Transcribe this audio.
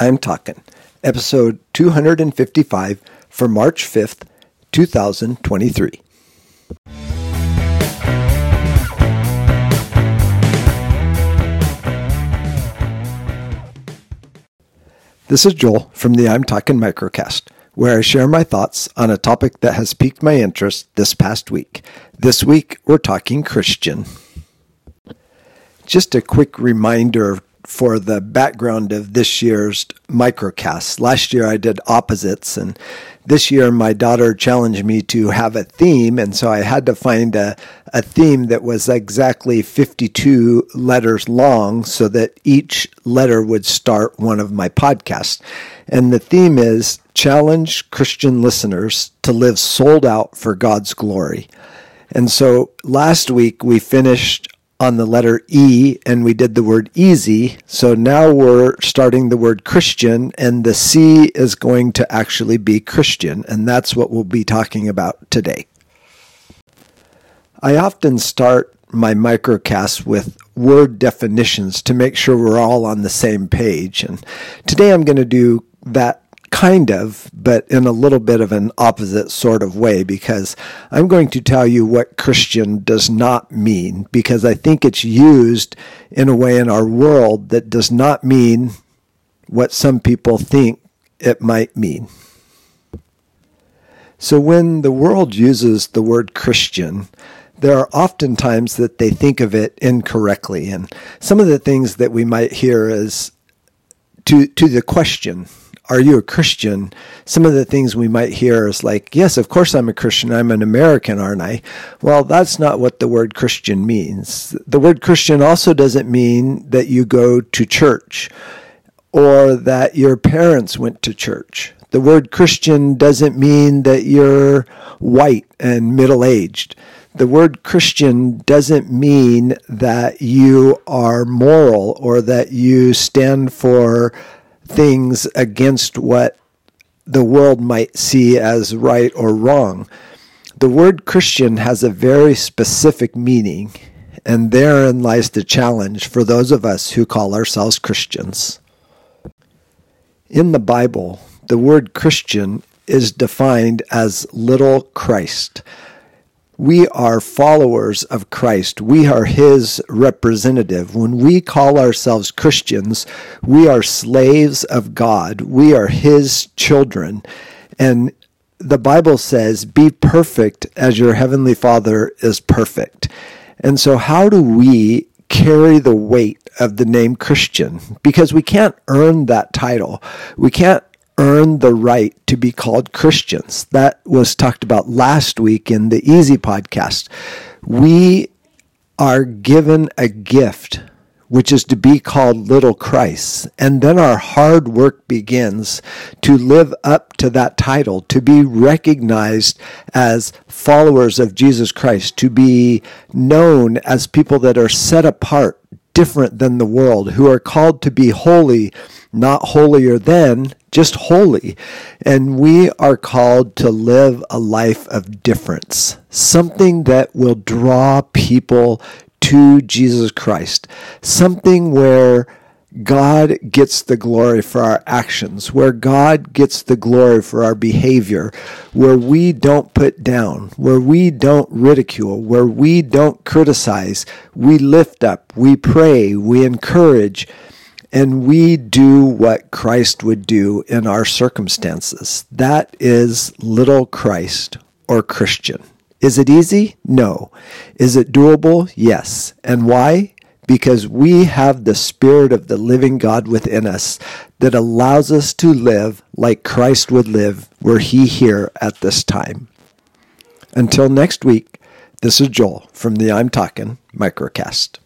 I'm Talking, episode 255 for March 5th, 2023. This is Joel from the I'm Talking Microcast, where I share my thoughts on a topic that has piqued my interest this past week. This week, we're talking Christian. Just a quick reminder for the background of this year's microcast. Last year I did opposites, and this year my daughter challenged me to have a theme, and so I had to find a, a theme that was exactly 52 letters long so that each letter would start one of my podcasts. And the theme is challenge Christian listeners to live sold out for God's glory. And so last week we finished on the letter E and we did the word easy. So now we're starting the word Christian and the C is going to actually be Christian. And that's what we'll be talking about today. I often start my microcasts with word definitions to make sure we're all on the same page. And today I'm going to do that kind of, but in a little bit of an opposite sort of way, because I'm going to tell you what Christian does not mean, because I think it's used in a way in our world that does not mean what some people think it might mean. So when the world uses the word Christian, there are often times that they think of it incorrectly. And some of the things that we might hear is to, to the question, are you a Christian? Some of the things we might hear is like, yes, of course I'm a Christian. I'm an American, aren't I? Well, that's not what the word Christian means. The word Christian also doesn't mean that you go to church or that your parents went to church. The word Christian doesn't mean that you're white and middle aged. The word Christian doesn't mean that you are moral or that you stand for things against what the world might see as right or wrong. The word Christian has a very specific meaning, and therein lies the challenge for those of us who call ourselves Christians. In the Bible, the word Christian is defined as little Christ. We are followers of Christ. We are his representative. When we call ourselves Christians, we are slaves of God. We are his children. And the Bible says, Be perfect as your heavenly Father is perfect. And so, how do we carry the weight of the name Christian? Because we can't earn that title. We can't earn the right to be called Christians. That was talked about last week in the Easy podcast. We are given a gift, which is to be called little Christ. And then our hard work begins to live up to that title, to be recognized as followers of Jesus Christ, to be known as people that are set apart, different than the world, who are called to be holy, not holier than, just holy. And we are called to live a life of difference, something that will draw people to Jesus Christ, something where God gets the glory for our actions, where God gets the glory for our behavior, where we don't put down, where we don't ridicule, where we don't criticize, we lift up, we pray, we encourage, and we do what Christ would do in our circumstances. That is little Christ or Christian. Is it easy? No. Is it doable? Yes. And why? Because we have the Spirit of the living God within us that allows us to live like Christ would live were he here at this time. Until next week, this is Joel from the I'm Talking Microcast.